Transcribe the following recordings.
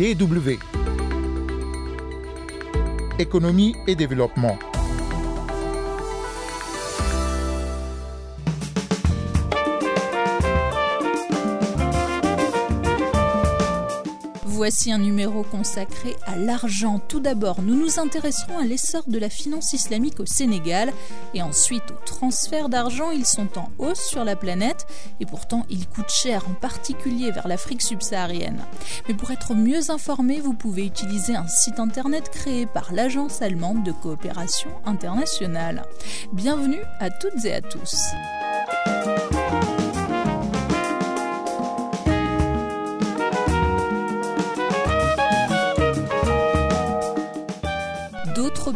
DW. Économie et développement. Voici un numéro consacré à l'argent. Tout d'abord, nous nous intéresserons à l'essor de la finance islamique au Sénégal et ensuite au transfert d'argent. Ils sont en hausse sur la planète et pourtant ils coûtent cher, en particulier vers l'Afrique subsaharienne. Mais pour être mieux informé, vous pouvez utiliser un site internet créé par l'Agence allemande de coopération internationale. Bienvenue à toutes et à tous.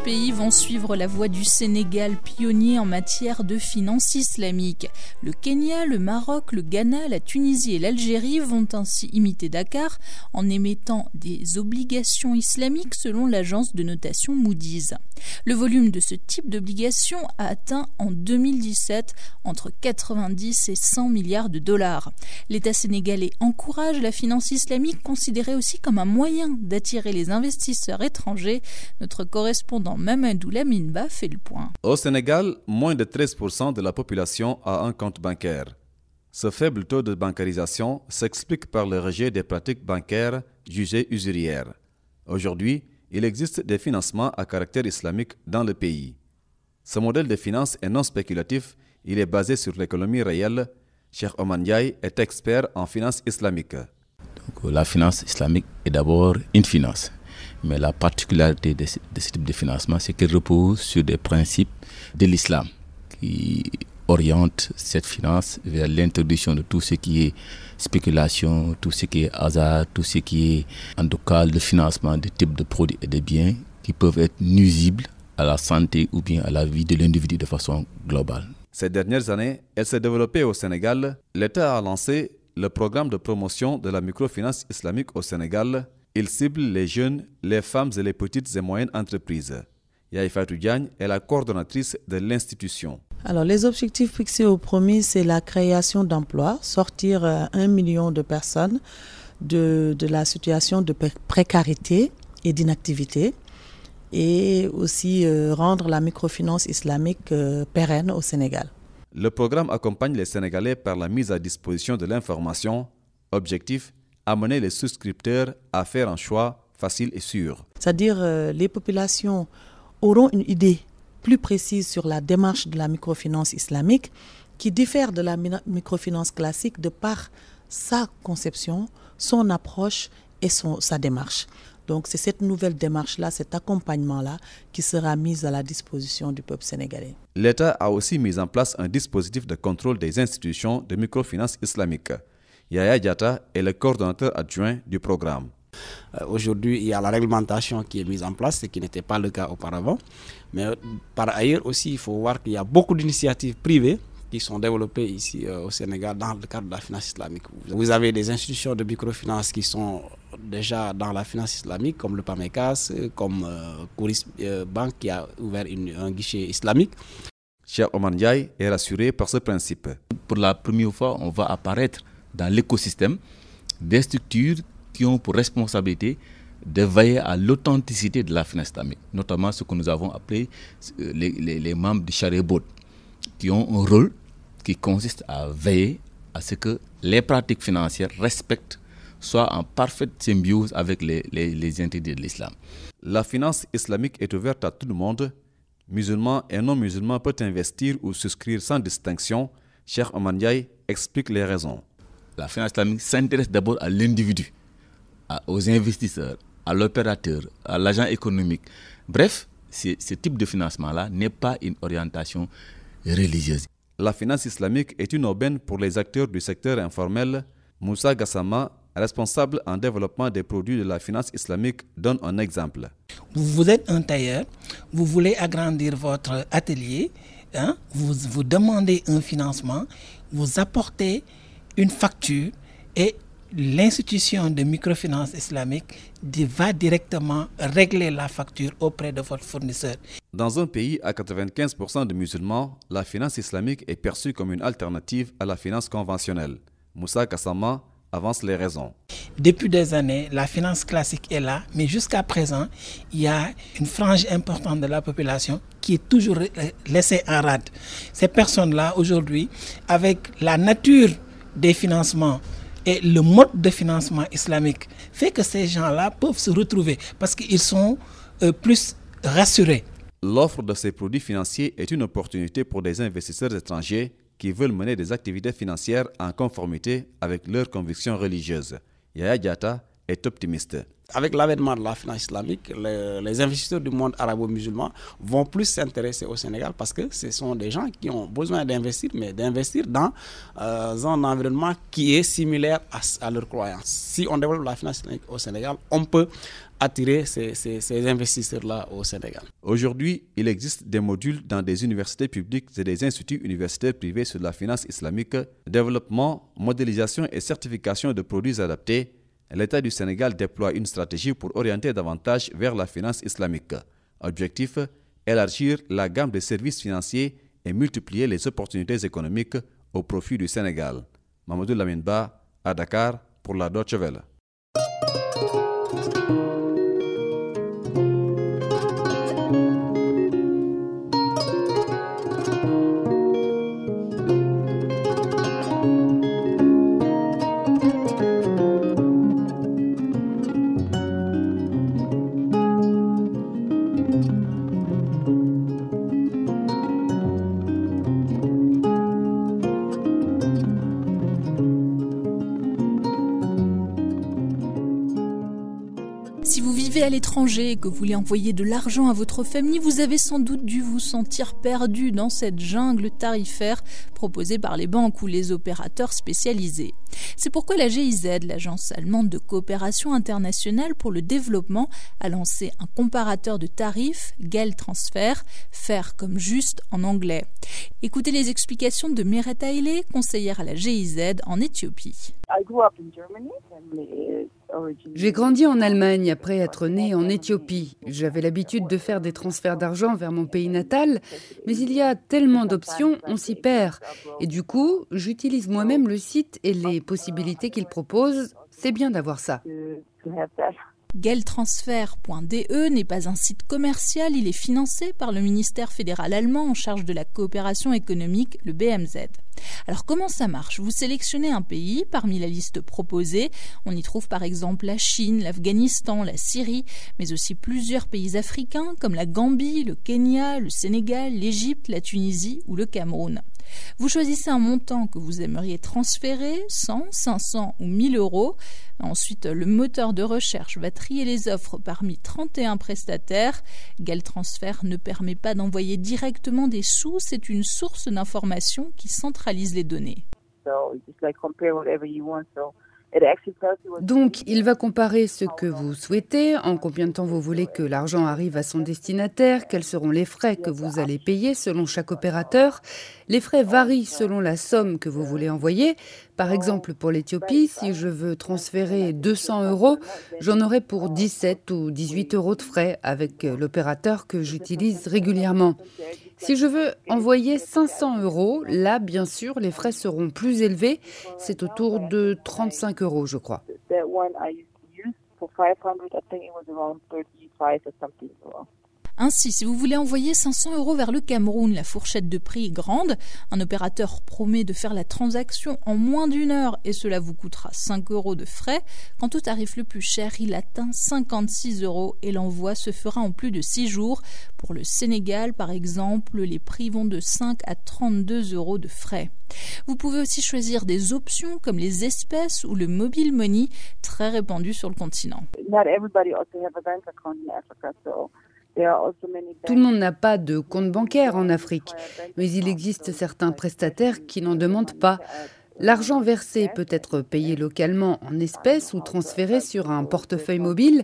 Pays vont suivre la voie du Sénégal, pionnier en matière de finances islamiques. Le Kenya, le Maroc, le Ghana, la Tunisie et l'Algérie vont ainsi imiter Dakar en émettant des obligations islamiques selon l'agence de notation Moody's. Le volume de ce type d'obligations a atteint en 2017 entre 90 et 100 milliards de dollars. L'État sénégalais encourage la finance islamique considérée aussi comme un moyen d'attirer les investisseurs étrangers. Notre correspondant Mamadou Laminba fait le point. Au Sénégal, moins de 13% de la population a un compte bancaire. Ce faible taux de bancarisation s'explique par le rejet des pratiques bancaires jugées usurières. Aujourd'hui, il existe des financements à caractère islamique dans le pays. Ce modèle de finance est non spéculatif, il est basé sur l'économie réelle. Cheikh Oman Ndiaye est expert en finance islamique. Donc, la finance islamique est d'abord une finance. Mais la particularité de ce, type de financement, c'est qu'il repose sur des principes de l'islam qui orientent cette finance vers l'introduction de tout ce qui est spéculation, tout ce qui est hasard, tout ce qui est en tout cas le financement de types de produits et de biens qui peuvent être nuisibles à la santé ou bien à la vie de l'individu de façon globale. Ces dernières années, elle s'est développée au Sénégal. L'État a lancé le programme de promotion de la microfinance islamique au Sénégal il cible les jeunes, les femmes et les petites et moyennes entreprises. Yaïfatou Diagne est la coordonnatrice de l'institution. Alors, les objectifs fixés au premier, c'est la création d'emplois, sortir euh, un million de personnes de, de la situation de précarité et d'inactivité et aussi euh, rendre la microfinance islamique euh, pérenne au Sénégal. Le programme accompagne les Sénégalais par la mise à disposition de l'information. Objectif amener les souscripteurs à faire un choix facile et sûr. C'est-à-dire euh, les populations auront une idée plus précise sur la démarche de la microfinance islamique qui diffère de la microfinance classique de par sa conception, son approche et son, sa démarche. Donc c'est cette nouvelle démarche-là, cet accompagnement-là qui sera mis à la disposition du peuple sénégalais. L'État a aussi mis en place un dispositif de contrôle des institutions de microfinance islamique. Yaya Diata est le coordonnateur adjoint du programme. Euh, Aujourd'hui, il y a la réglementation qui est mise en place, ce qui n'était pas le cas auparavant. Mais par ailleurs aussi, il faut voir qu'il y a beaucoup d'initiatives privées qui sont développées ici euh, au Sénégal dans le cadre de la finance islamique. Vous avez des institutions de microfinance qui sont déjà dans la finance islamique, comme le PAMECAS, comme euh, Kouris Bank qui a ouvert une, un guichet islamique. Cheikh Oman Ndiaye est rassuré par ce principe. Pour la première fois, on va apparaître dans l'écosystème des structures qui ont pour responsabilité de veiller à l'authenticité de la finance islamique, notamment ce que nous avons appelé les, les, membres du Charebot, qui ont un rôle qui consiste à veiller à ce que les pratiques financières respectent, soient en parfaite symbiose avec les, les, de l'islam. La finance islamique est ouverte à tout le monde. Musulmans et non-musulmans peuvent investir ou souscrire sans distinction. Cheikh Oman explique les raisons la finance islamique s'intéresse d'abord à l'individu, aux investisseurs, à l'opérateur, à l'agent économique. Bref, ce type de financement-là n'est pas une orientation religieuse. La finance islamique est une aubaine pour les acteurs du secteur informel. Moussa Gassama, responsable en développement des produits de la finance islamique, donne un exemple. Vous êtes un tailleur, vous voulez agrandir votre atelier, hein, vous, vous demandez un financement, vous apportez une facture et l'institution de microfinance islamique va directement régler la facture auprès de votre fournisseur. Dans un pays à 95% de musulmans, la finance islamique est perçue comme une alternative à la finance conventionnelle. Moussa Kassama avance les raisons. depuis des années, la finance classique est là, mais jusqu'à présent, il y a une frange importante de la population qui est toujours laissée en rade. Ces personnes-là, aujourd'hui, avec la nature des financements et le mode de financement islamique, fait que ces gens-là peuvent se retrouver parce qu'ils sont euh, plus rassurés. L'offre de ces produits financiers est une opportunité pour des investisseurs étrangers qui veulent mener des activités financières en conformité avec leurs convictions religieuses. Est optimiste. Avec l'avènement de la finance islamique, les, investisseurs du monde arabo-musulman vont plus s'intéresser au Sénégal parce que ce sont des gens qui ont besoin d'investir, mais d'investir dans euh, un environnement qui est similaire à, à leur croyance. Si on développe la finance islamique au Sénégal, on peut attirer ces, ces investisseurs-là au Sénégal. Aujourd'hui, il existe des modules dans des universités publiques et des instituts universitaires privés sur la finance islamique, développement, modélisation et certification de produits adaptés l'État du Sénégal déploie une stratégie pour orienter davantage vers la finance islamique. Objectif élargir la gamme de services financiers et multiplier les opportunités économiques au profit du Sénégal. Mamadou Laminba, à Dakar, pour la Deutsche Welle. À l'étranger et que vous voulez envoyer de l'argent à votre famille, vous avez sans doute dû vous sentir perdu dans cette jungle tarifaire proposée par les banques ou les opérateurs spécialisés. C'est pourquoi la GIZ, l'agence allemande de coopération internationale pour le développement, a lancé un comparateur de tarifs, Gel Transfer, faire comme juste en anglais. Écoutez les explications de Meret Aile, conseillère à la GIZ en Éthiopie. J'ai grandi en Allemagne après être né en Éthiopie. J'avais l'habitude de faire des transferts d'argent vers mon pays natal, mais il y a tellement d'options, on s'y perd. Et du coup, j'utilise moi-même le site et les possibilités qu'il propose. C'est bien d'avoir ça. Geldtransfer.de n'est pas un site commercial, il est financé par le ministère fédéral allemand en charge de la coopération économique, le BMZ. Alors comment ça marche? Vous sélectionnez un pays parmi la liste proposée. On y trouve par exemple la Chine, l'Afghanistan, la Syrie, mais aussi plusieurs pays africains comme la Gambie, le Kenya, le Sénégal, l'Égypte, la Tunisie ou le Cameroun. Vous choisissez un montant que vous aimeriez transférer, 100, 500 ou 1000 euros. Ensuite, le moteur de recherche va trier les offres parmi 31 prestataires. GalTransfer ne permet pas d'envoyer directement des sous, c'est une source d'information qui centralise les données. Donc, il va comparer ce que vous souhaitez, en combien de temps vous voulez que l'argent arrive à son destinataire, quels seront les frais que vous allez payer selon chaque opérateur. Les frais varient selon la somme que vous voulez envoyer. Par exemple, pour l'Éthiopie, si je veux transférer 200 euros, j'en aurai pour 17 ou 18 euros de frais avec l'opérateur que j'utilise régulièrement. Si je veux envoyer 500 euros, là, bien sûr, les frais seront plus élevés. C'est autour de 35 euros, je crois. Ainsi, si vous voulez envoyer 500 euros vers le Cameroun, la fourchette de prix est grande. Un opérateur promet de faire la transaction en moins d'une heure et cela vous coûtera 5 euros de frais. Quant au tarif le plus cher, il atteint 56 euros et l'envoi se fera en plus de 6 jours. Pour le Sénégal, par exemple, les prix vont de 5 à 32 euros de frais. Vous pouvez aussi choisir des options comme les espèces ou le mobile money, très répandu sur le continent. Tout le monde n'a pas de compte bancaire en Afrique, mais il existe certains prestataires qui n'en demandent pas. L'argent versé peut être payé localement en espèces ou transféré sur un portefeuille mobile.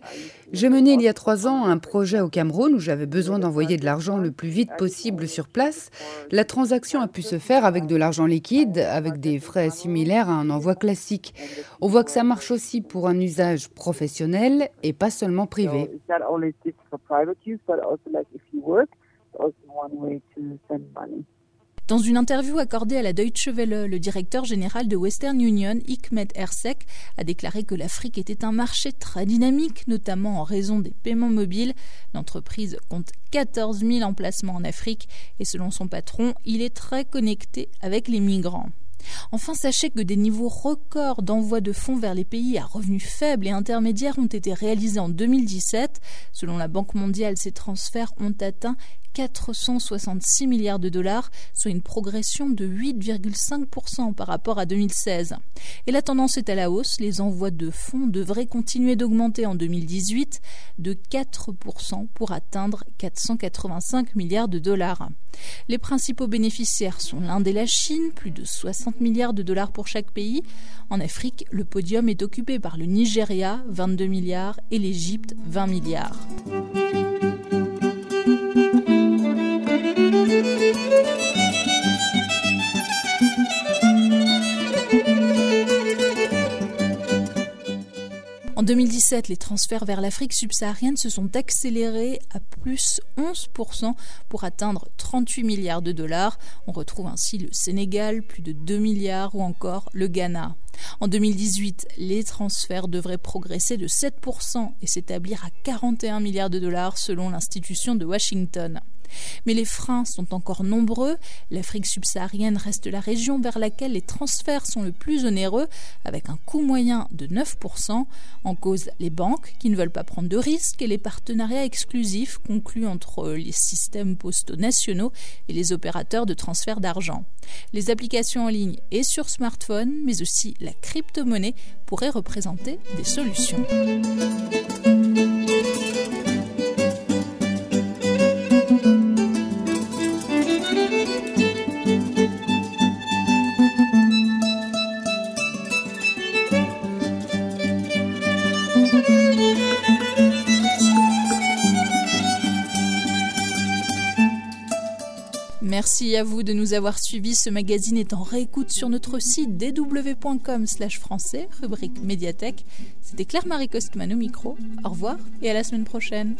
J'ai mené il y a trois ans un projet au Cameroun où j'avais besoin d'envoyer de l'argent le plus vite possible sur place. La transaction a pu se faire avec de l'argent liquide, avec des frais similaires à un envoi classique. On voit que ça marche aussi pour un usage professionnel et pas seulement privé. Dans une interview accordée à la Deutsche Welle, le directeur général de Western Union, Hikmet Ersek, a déclaré que l'Afrique était un marché très dynamique, notamment en raison des paiements mobiles. L'entreprise compte 14 000 emplacements en Afrique et selon son patron, il est très connecté avec les migrants. Enfin, sachez que des niveaux records d'envoi de fonds vers les pays à revenus faibles et intermédiaires ont été réalisés en 2017. Selon la Banque mondiale, ces transferts ont atteint 466 milliards de dollars, soit une progression de 8,5% par rapport à 2016. Et la tendance est à la hausse, les envois de fonds devraient continuer d'augmenter en 2018 de 4% pour atteindre 485 milliards de dollars. Les principaux bénéficiaires sont l'Inde et la Chine, plus de 60 milliards de dollars pour chaque pays. En Afrique, le podium est occupé par le Nigeria, 22 milliards, et l'Égypte, 20 milliards. En 2017, les transferts vers l'Afrique subsaharienne se sont accélérés à plus 11% pour atteindre 38 milliards de dollars. On retrouve ainsi le Sénégal, plus de 2 milliards, ou encore le Ghana. En 2018, les transferts devraient progresser de 7% et s'établir à 41 milliards de dollars selon l'institution de Washington. Mais les freins sont encore nombreux. L'Afrique subsaharienne reste la région vers laquelle les transferts sont le plus onéreux, avec un coût moyen de 9%. En cause, les banques qui ne veulent pas prendre de risques et les partenariats exclusifs conclus entre les systèmes postaux nationaux et les opérateurs de transfert d'argent. Les applications en ligne et sur smartphone, mais aussi la crypto-monnaie pourraient représenter des solutions. Merci à vous de nous avoir suivis. Ce magazine est en réécoute sur notre site dw.com français, rubrique médiathèque. C'était Claire-Marie Costman au micro. Au revoir et à la semaine prochaine.